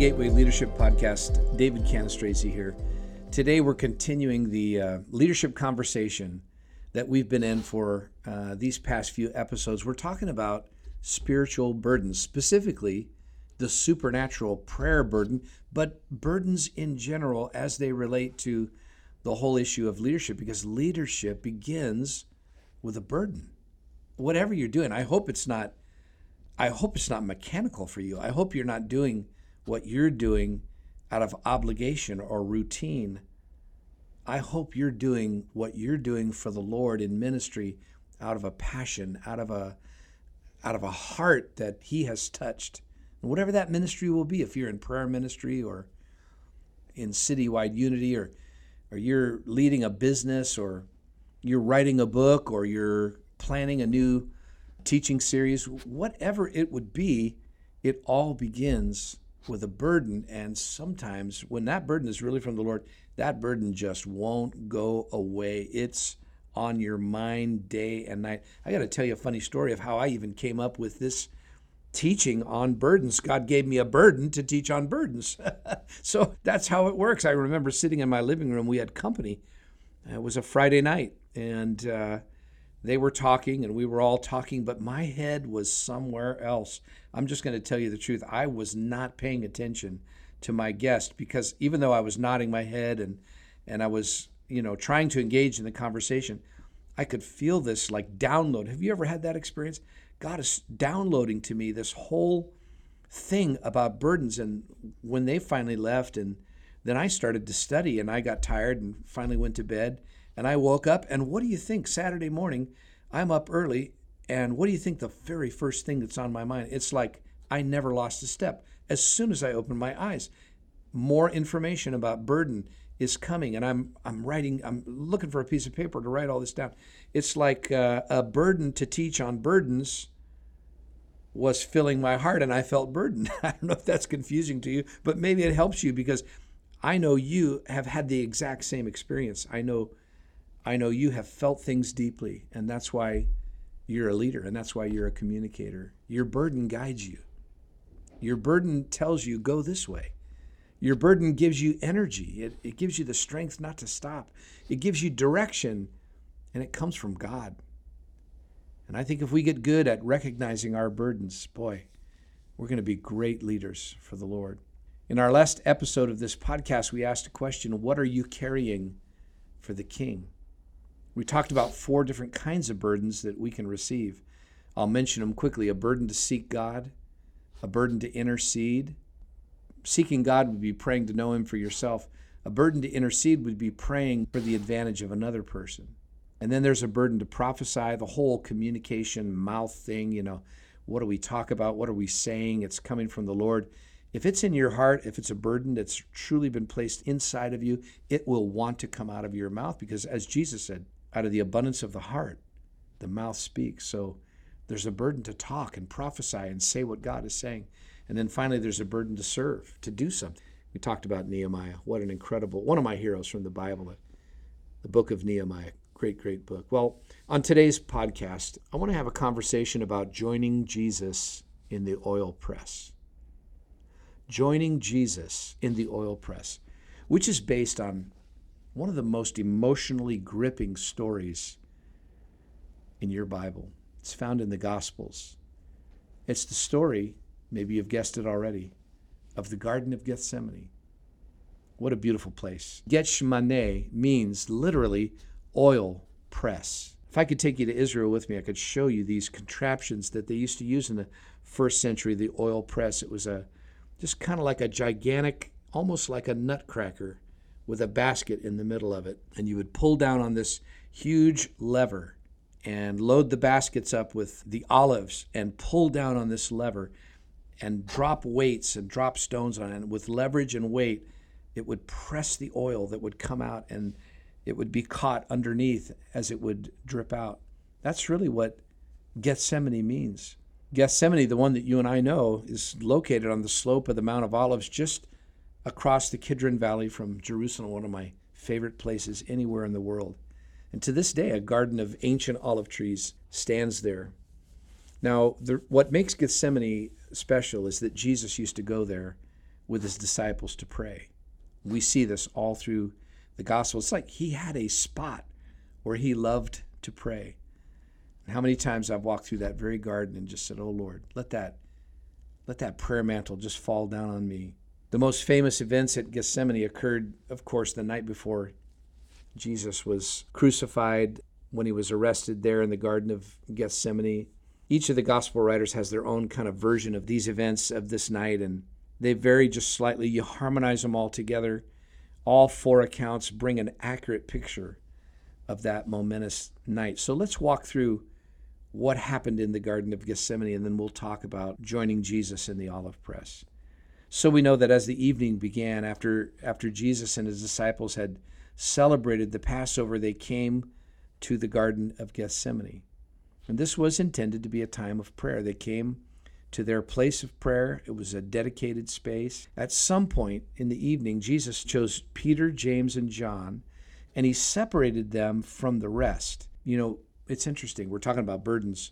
Gateway Leadership Podcast. David Cannistraci here. Today, we're continuing the uh, leadership conversation that we've been in for uh, these past few episodes. We're talking about spiritual burdens, specifically the supernatural prayer burden, but burdens in general as they relate to the whole issue of leadership, because leadership begins with a burden. Whatever you're doing, I hope it's not I hope it's not mechanical for you. I hope you're not doing what you're doing out of obligation or routine. I hope you're doing what you're doing for the Lord in ministry out of a passion, out of a out of a heart that he has touched. And whatever that ministry will be, if you're in prayer ministry or in citywide unity or or you're leading a business or you're writing a book or you're planning a new teaching series, whatever it would be, it all begins with a burden. And sometimes when that burden is really from the Lord, that burden just won't go away. It's on your mind day and night. I got to tell you a funny story of how I even came up with this teaching on burdens. God gave me a burden to teach on burdens. so that's how it works. I remember sitting in my living room, we had company. It was a Friday night, and uh, they were talking and we were all talking, but my head was somewhere else. I'm just going to tell you the truth. I was not paying attention to my guest because even though I was nodding my head and and I was, you know, trying to engage in the conversation, I could feel this like download. Have you ever had that experience? God is downloading to me this whole thing about burdens and when they finally left and then I started to study and I got tired and finally went to bed and I woke up, and what do you think? Saturday morning, I'm up early, and what do you think the very first thing that's on my mind? It's like I never lost a step. As soon as I open my eyes, more information about burden is coming, and I'm I'm writing. I'm looking for a piece of paper to write all this down. It's like uh, a burden to teach on burdens was filling my heart, and I felt burdened. I don't know if that's confusing to you, but maybe it helps you because I know you have had the exact same experience. I know I know you have felt things deeply, and that's why you're a leader, and that's why you're a communicator. Your burden guides you. Your burden tells you, go this way. Your burden gives you energy, it, it gives you the strength not to stop, it gives you direction, and it comes from God. And I think if we get good at recognizing our burdens, boy, we're going to be great leaders for the Lord. In our last episode of this podcast, we asked a question What are you carrying for the King? We talked about four different kinds of burdens that we can receive. I'll mention them quickly a burden to seek God, a burden to intercede. Seeking God would be praying to know Him for yourself. A burden to intercede would be praying for the advantage of another person. And then there's a burden to prophesy, the whole communication mouth thing, you know, what do we talk about? What are we saying? It's coming from the Lord. If it's in your heart, if it's a burden that's truly been placed inside of you, it will want to come out of your mouth because, as Jesus said, out of the abundance of the heart, the mouth speaks. So there's a burden to talk and prophesy and say what God is saying. And then finally, there's a burden to serve, to do something. We talked about Nehemiah. What an incredible, one of my heroes from the Bible, the book of Nehemiah. Great, great book. Well, on today's podcast, I want to have a conversation about joining Jesus in the oil press. Joining Jesus in the oil press, which is based on one of the most emotionally gripping stories in your Bible. It's found in the Gospels. It's the story, maybe you've guessed it already, of the Garden of Gethsemane. What a beautiful place. Gethsemane means literally oil press. If I could take you to Israel with me, I could show you these contraptions that they used to use in the first century, the oil press. It was a just kind of like a gigantic, almost like a nutcracker with a basket in the middle of it. And you would pull down on this huge lever and load the baskets up with the olives and pull down on this lever and drop weights and drop stones on it. And with leverage and weight, it would press the oil that would come out and it would be caught underneath as it would drip out. That's really what Gethsemane means. Gethsemane, the one that you and I know, is located on the slope of the Mount of Olives just across the Kidron Valley from Jerusalem, one of my favorite places anywhere in the world. And to this day, a garden of ancient olive trees stands there. Now, the, what makes Gethsemane special is that Jesus used to go there with his disciples to pray. We see this all through the gospel. It's like he had a spot where he loved to pray. How many times I've walked through that very garden and just said, "Oh Lord, let that let that prayer mantle just fall down on me." The most famous events at Gethsemane occurred, of course, the night before Jesus was crucified, when he was arrested there in the Garden of Gethsemane. Each of the gospel writers has their own kind of version of these events of this night, and they vary just slightly. You harmonize them all together. All four accounts bring an accurate picture of that momentous night. So let's walk through what happened in the Garden of Gethsemane, and then we'll talk about joining Jesus in the olive press. So we know that as the evening began, after, after Jesus and his disciples had celebrated the Passover, they came to the Garden of Gethsemane. And this was intended to be a time of prayer. They came to their place of prayer. It was a dedicated space. At some point in the evening, Jesus chose Peter, James, and John, and he separated them from the rest. You know, it's interesting. We're talking about burdens.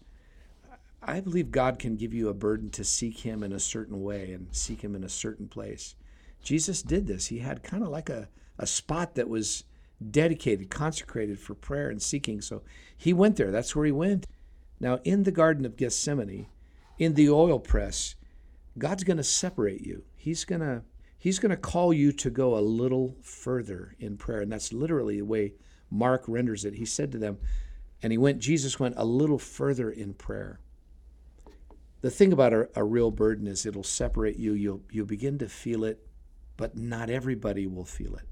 I believe God can give you a burden to seek Him in a certain way and seek Him in a certain place. Jesus did this. He had kind of like a, a spot that was dedicated, consecrated for prayer and seeking. So he went there. That's where he went. Now, in the Garden of Gethsemane, in the oil press, God's going to separate you. He's going to He's going to call you to go a little further in prayer. And that's literally the way Mark renders it. He said to them, and he went, Jesus went a little further in prayer. The thing about a, a real burden is it'll separate you. You'll, you'll begin to feel it, but not everybody will feel it.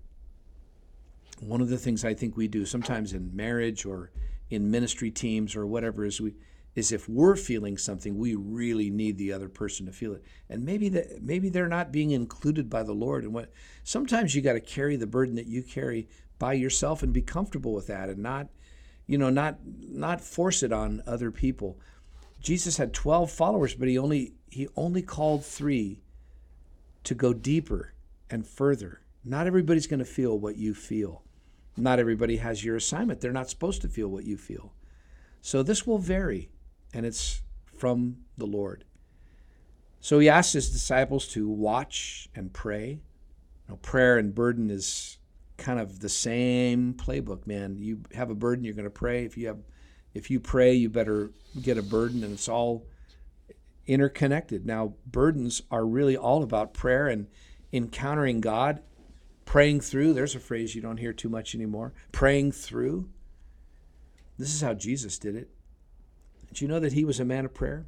One of the things I think we do sometimes in marriage or in ministry teams or whatever is we is if we're feeling something, we really need the other person to feel it. And maybe that maybe they're not being included by the Lord. And what sometimes you got to carry the burden that you carry by yourself and be comfortable with that and not, you know, not not force it on other people. Jesus had 12 followers, but he only he only called 3 to go deeper and further. Not everybody's going to feel what you feel. Not everybody has your assignment. They're not supposed to feel what you feel. So this will vary and it's from the Lord. So he asked his disciples to watch and pray. Know, prayer and burden is kind of the same playbook, man. You have a burden, you're going to pray. If you have if you pray, you better get a burden and it's all interconnected. Now, burdens are really all about prayer and encountering God, praying through. There's a phrase you don't hear too much anymore. Praying through. This is how Jesus did it. Did you know that he was a man of prayer?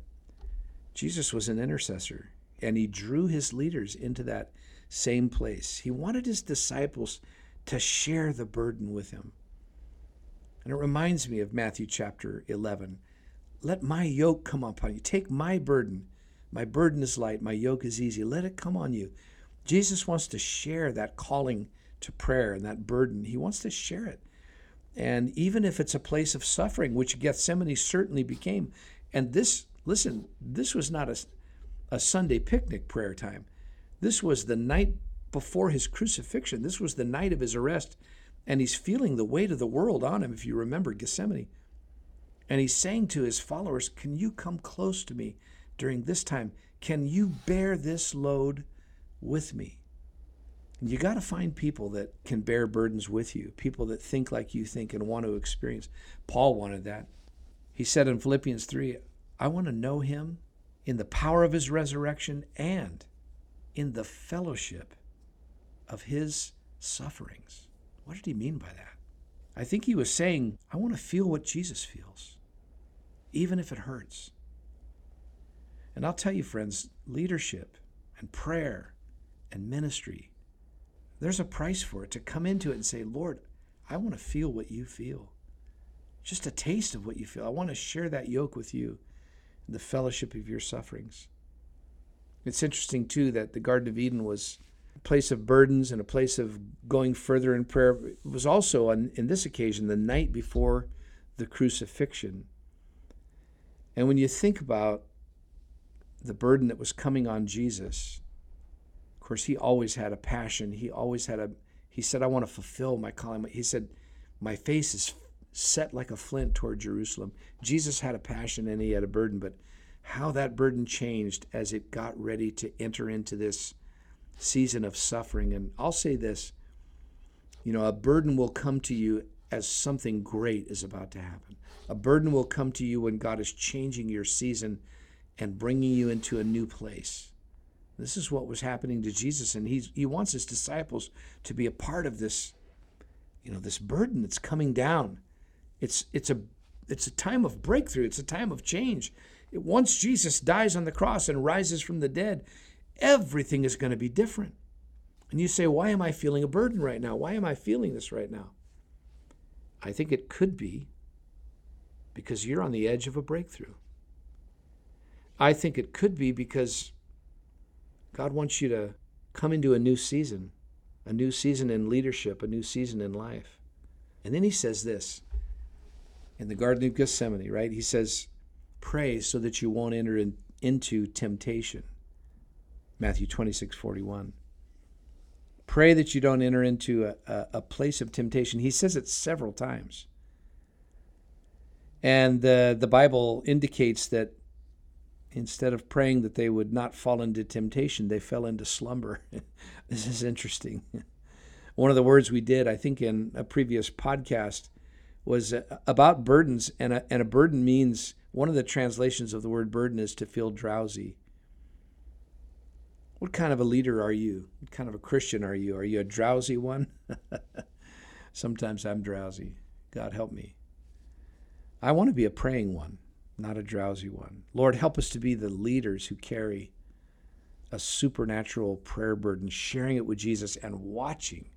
Jesus was an intercessor, and he drew his leaders into that same place. He wanted his disciples to share the burden with him. And it reminds me of Matthew chapter 11. Let my yoke come upon you. Take my burden. My burden is light, my yoke is easy. Let it come on you. Jesus wants to share that calling to prayer and that burden. He wants to share it. And even if it's a place of suffering, which Gethsemane certainly became, and this, listen, this was not a, a Sunday picnic prayer time. This was the night before his crucifixion. This was the night of his arrest. And he's feeling the weight of the world on him, if you remember Gethsemane. And he's saying to his followers, Can you come close to me during this time? Can you bear this load with me? You got to find people that can bear burdens with you, people that think like you think and want to experience. Paul wanted that. He said in Philippians 3, I want to know him in the power of his resurrection and in the fellowship of his sufferings. What did he mean by that? I think he was saying, I want to feel what Jesus feels, even if it hurts. And I'll tell you, friends, leadership and prayer and ministry there's a price for it to come into it and say, Lord, I want to feel what you feel. Just a taste of what you feel. I want to share that yoke with you, the fellowship of your sufferings. It's interesting, too, that the Garden of Eden was place of burdens and a place of going further in prayer. It was also, on, in this occasion, the night before the crucifixion. And when you think about the burden that was coming on Jesus, of course, he always had a passion. He always had a, he said, I want to fulfill my calling. He said, My face is set like a flint toward Jerusalem. Jesus had a passion and he had a burden, but how that burden changed as it got ready to enter into this season of suffering. And I'll say this you know, a burden will come to you as something great is about to happen. A burden will come to you when God is changing your season and bringing you into a new place. This is what was happening to Jesus, and he's, he wants his disciples to be a part of this, you know, this burden that's coming down. It's it's a it's a time of breakthrough. It's a time of change. It, once Jesus dies on the cross and rises from the dead, everything is going to be different. And you say, why am I feeling a burden right now? Why am I feeling this right now? I think it could be because you're on the edge of a breakthrough. I think it could be because God wants you to come into a new season, a new season in leadership, a new season in life. And then he says this in the Garden of Gethsemane, right? He says, Pray so that you won't enter in, into temptation. Matthew 26, 41. Pray that you don't enter into a, a, a place of temptation. He says it several times. And the, the Bible indicates that instead of praying that they would not fall into temptation, they fell into slumber. this is interesting. One of the words we did, I think, in a previous podcast was about burdens, and a, and a burden means one of the translations of the word burden is to feel drowsy. What kind of a leader are you? What kind of a Christian are you? Are you a drowsy one? Sometimes I'm drowsy. God help me. I want to be a praying one, not a drowsy one. Lord, help us to be the leaders who carry a supernatural prayer burden, sharing it with Jesus and watching,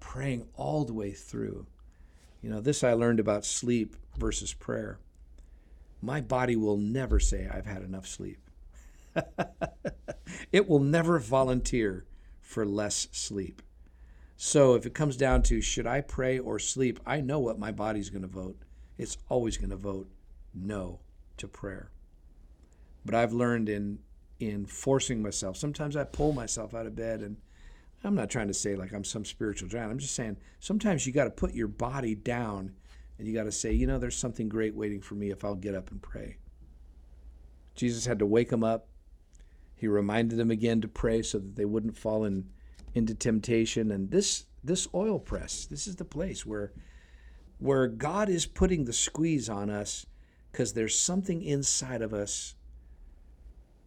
praying all the way through. You know, this I learned about sleep versus prayer. My body will never say, I've had enough sleep. it will never volunteer for less sleep. So if it comes down to should I pray or sleep, I know what my body's going to vote. It's always going to vote no to prayer. But I've learned in in forcing myself. Sometimes I pull myself out of bed and I'm not trying to say like I'm some spiritual giant. I'm just saying sometimes you got to put your body down and you got to say, you know, there's something great waiting for me if I'll get up and pray. Jesus had to wake him up he reminded them again to pray so that they wouldn't fall in, into temptation. And this this oil press, this is the place where where God is putting the squeeze on us because there's something inside of us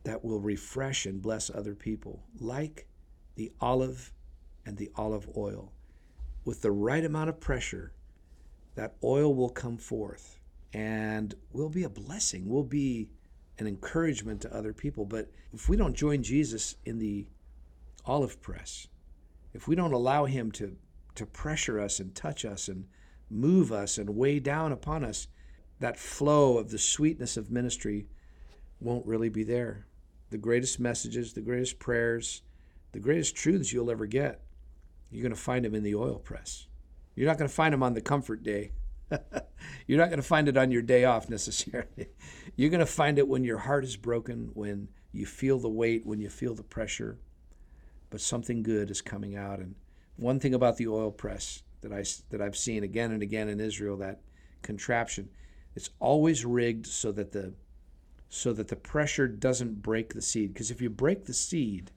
that will refresh and bless other people, like the olive and the olive oil. With the right amount of pressure, that oil will come forth and will be a blessing. Will be an encouragement to other people. But if we don't join Jesus in the olive press, if we don't allow him to, to pressure us and touch us and move us and weigh down upon us, that flow of the sweetness of ministry won't really be there. The greatest messages, the greatest prayers, the greatest truths you'll ever get, you're going to find them in the oil press. You're not going to find them on the comfort day. You're not going to find it on your day off necessarily. You're going to find it when your heart is broken, when you feel the weight, when you feel the pressure. But something good is coming out. And one thing about the oil press that I that I've seen again and again in Israel, that contraption, it's always rigged so that the so that the pressure doesn't break the seed. Because if you break the seed,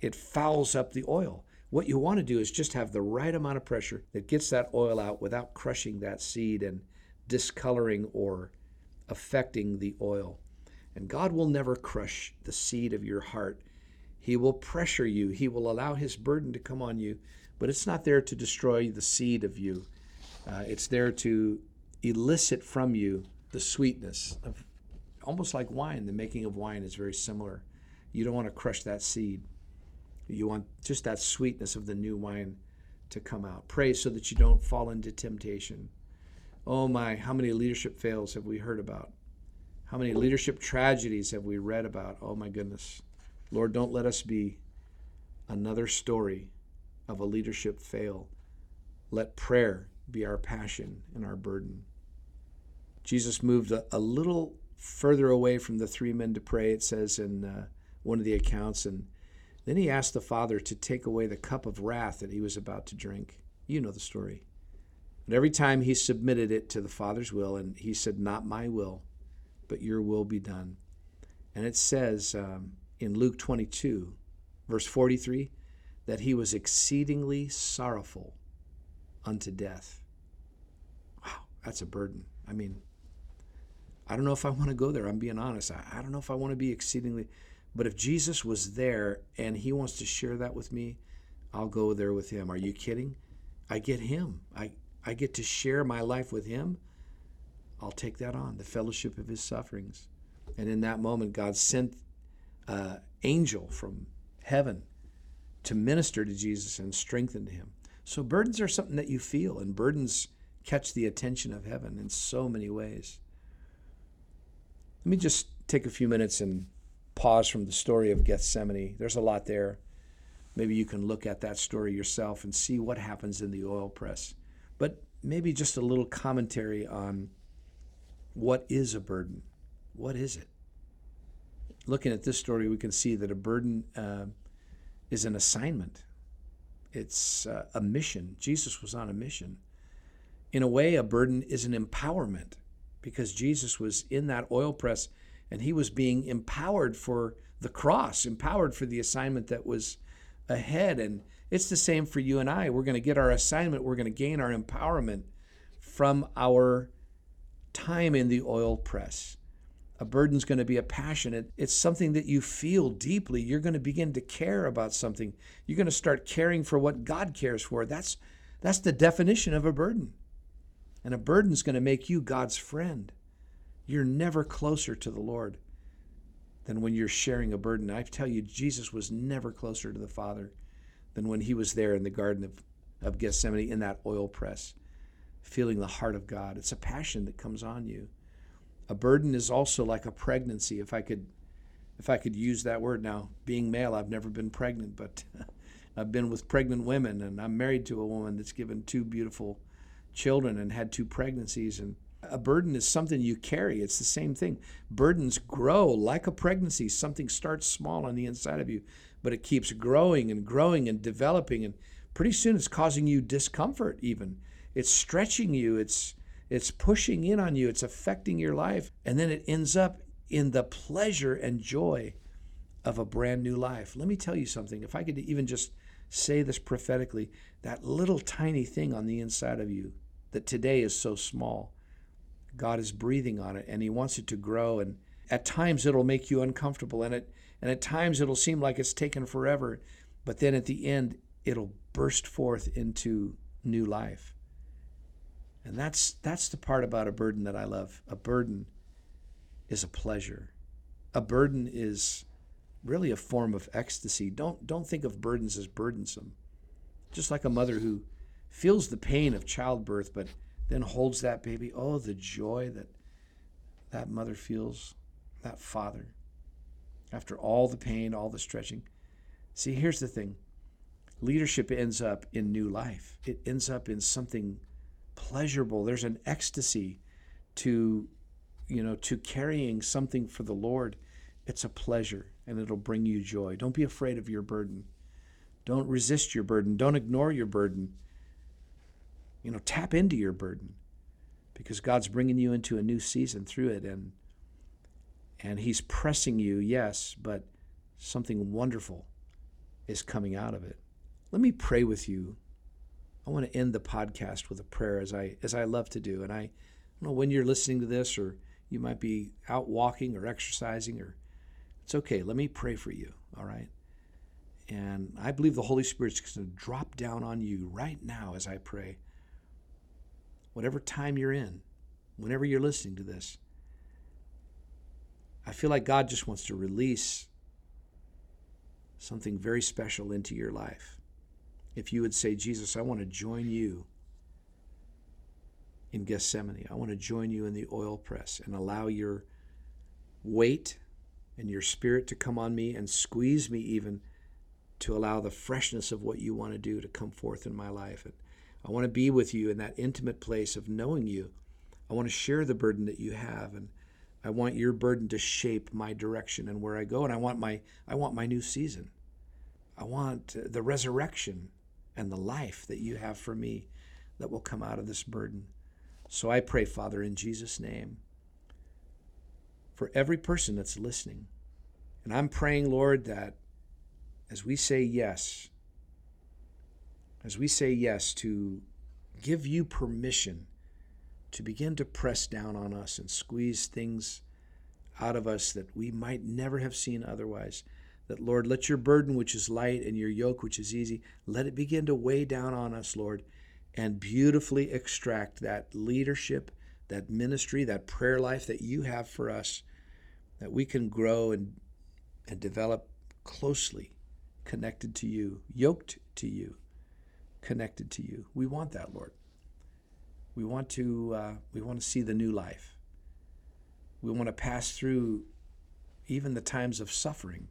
it fouls up the oil. What you want to do is just have the right amount of pressure that gets that oil out without crushing that seed and discoloring or affecting the oil. And God will never crush the seed of your heart. He will pressure you, He will allow His burden to come on you, but it's not there to destroy the seed of you. Uh, it's there to elicit from you the sweetness of almost like wine. The making of wine is very similar. You don't want to crush that seed. You want just that sweetness of the new wine to come out. Pray so that you don't fall into temptation. Oh my, how many leadership fails have we heard about? How many leadership tragedies have we read about? Oh my goodness. Lord, don't let us be another story of a leadership fail. Let prayer be our passion and our burden. Jesus moved a, a little further away from the three men to pray, it says in uh, one of the accounts, and then he asked the Father to take away the cup of wrath that he was about to drink. You know the story. But every time he submitted it to the Father's will, and he said, Not my will, but your will be done. And it says um, in Luke 22, verse 43, that he was exceedingly sorrowful unto death. Wow, that's a burden. I mean, I don't know if I want to go there. I'm being honest. I, I don't know if I want to be exceedingly, but if Jesus was there and he wants to share that with me, I'll go there with him. Are you kidding? I get him. I, I get to share my life with him. I'll take that on, the fellowship of his sufferings. And in that moment, God sent an angel from heaven to minister to Jesus and strengthen him. So burdens are something that you feel, and burdens catch the attention of heaven in so many ways. Let me just take a few minutes and pause from the story of Gethsemane. There's a lot there. Maybe you can look at that story yourself and see what happens in the oil press. But maybe just a little commentary on what is a burden. What is it? Looking at this story, we can see that a burden uh, is an assignment, it's uh, a mission. Jesus was on a mission. In a way, a burden is an empowerment because Jesus was in that oil press and he was being empowered for the cross, empowered for the assignment that was ahead. And it's the same for you and I. We're going to get our assignment, we're going to gain our empowerment from our time in the oil press. A burden's going to be a passion. it's something that you feel deeply. You're going to begin to care about something. You're going to start caring for what God cares for. That's, that's the definition of a burden. And a burden's going to make you God's friend. You're never closer to the Lord than when you're sharing a burden. I tell you, Jesus was never closer to the Father than when he was there in the Garden of, of Gethsemane in that oil press, feeling the heart of God. It's a passion that comes on you. A burden is also like a pregnancy. If I could, if I could use that word now, being male, I've never been pregnant, but I've been with pregnant women, and I'm married to a woman that's given two beautiful children and had two pregnancies. And a burden is something you carry. It's the same thing. Burdens grow like a pregnancy. Something starts small on the inside of you, but it keeps growing and growing and developing, and pretty soon it's causing you discomfort. Even it's stretching you. It's it's pushing in on you, it's affecting your life, and then it ends up in the pleasure and joy of a brand new life. Let me tell you something. If I could even just say this prophetically, that little tiny thing on the inside of you that today is so small, God is breathing on it and He wants it to grow. And at times it'll make you uncomfortable, and it and at times it'll seem like it's taken forever, but then at the end it'll burst forth into new life. And that's that's the part about a burden that I love. A burden is a pleasure. A burden is really a form of ecstasy. Don't don't think of burdens as burdensome. Just like a mother who feels the pain of childbirth but then holds that baby. Oh, the joy that that mother feels, that father. After all the pain, all the stretching. See, here's the thing. Leadership ends up in new life. It ends up in something pleasurable. There's an ecstasy to, you know, to carrying something for the Lord. It's a pleasure and it'll bring you joy. Don't be afraid of your burden. Don't resist your burden. Don't ignore your burden. You know, tap into your burden because God's bringing you into a new season through it and and he's pressing you, yes, but something wonderful is coming out of it. Let me pray with you I want to end the podcast with a prayer as I as I love to do. And I, don't know when you're listening to this or you might be out walking or exercising or it's okay. Let me pray for you, all right? And I believe the Holy Spirit's going to drop down on you right now as I pray. Whatever time you're in, whenever you're listening to this, I feel like God just wants to release something very special into your life if you would say, Jesus, I want to join you in Gethsemane. I want to join you in the oil press and allow your weight and your spirit to come on me and squeeze me even to allow the freshness of what you want to do to come forth in my life. And I want to be with you in that intimate place of knowing you. I want to share the burden that you have and I want your burden to shape my direction and where I go and I want my I want my new season. I want the resurrection and the life that you have for me that will come out of this burden. So I pray, Father, in Jesus' name, for every person that's listening, And I'm praying, Lord, that as we say yes, as we say yes to give you permission to begin to press down on us and squeeze things out of us that we might never have seen otherwise. That, Lord, let your burden, which is light, and your yoke, which is easy, let it begin to weigh down on us, Lord, and beautifully extract that leadership, that ministry, that prayer life that you have for us, that we can grow and, and develop closely connected to you, yoked to you, connected to you. We want that, Lord. We want to uh, we want to see the new life. We want to pass through even the times of suffering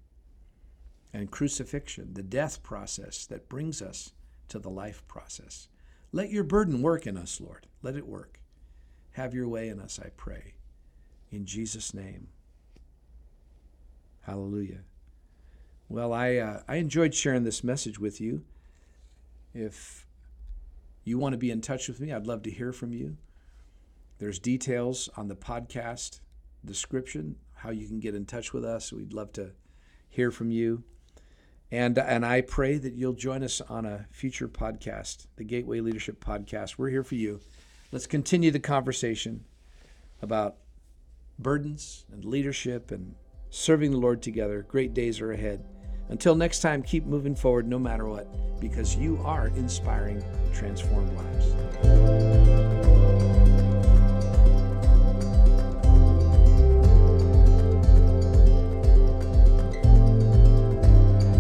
and crucifixion, the death process that brings us to the life process. Let your burden work in us, Lord. Let it work. Have your way in us, I pray. In Jesus' name. Hallelujah. Well, I, uh, I enjoyed sharing this message with you. If you want to be in touch with me, I'd love to hear from you. There's details on the podcast description, how you can get in touch with us. We'd love to hear from you. And, and I pray that you'll join us on a future podcast, the Gateway Leadership Podcast. We're here for you. Let's continue the conversation about burdens and leadership and serving the Lord together. Great days are ahead. Until next time, keep moving forward no matter what, because you are inspiring transformed lives.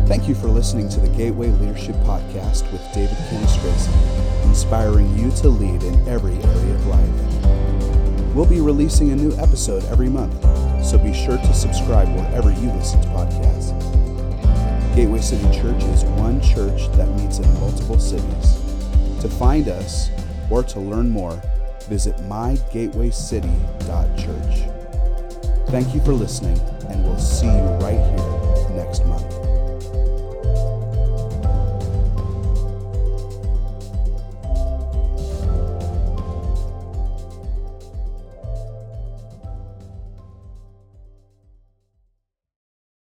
Thank you for listening to the Gateway Leadership Podcast with David Cannistraci, inspiring you to lead in every area of life. We'll be releasing a new episode every month, so be sure to subscribe wherever you listen to podcasts. Gateway City Church is one church that meets in multiple cities. To find us or to learn more, visit mygatewaycity.church. Thank you for listening, and we'll see you right here next month.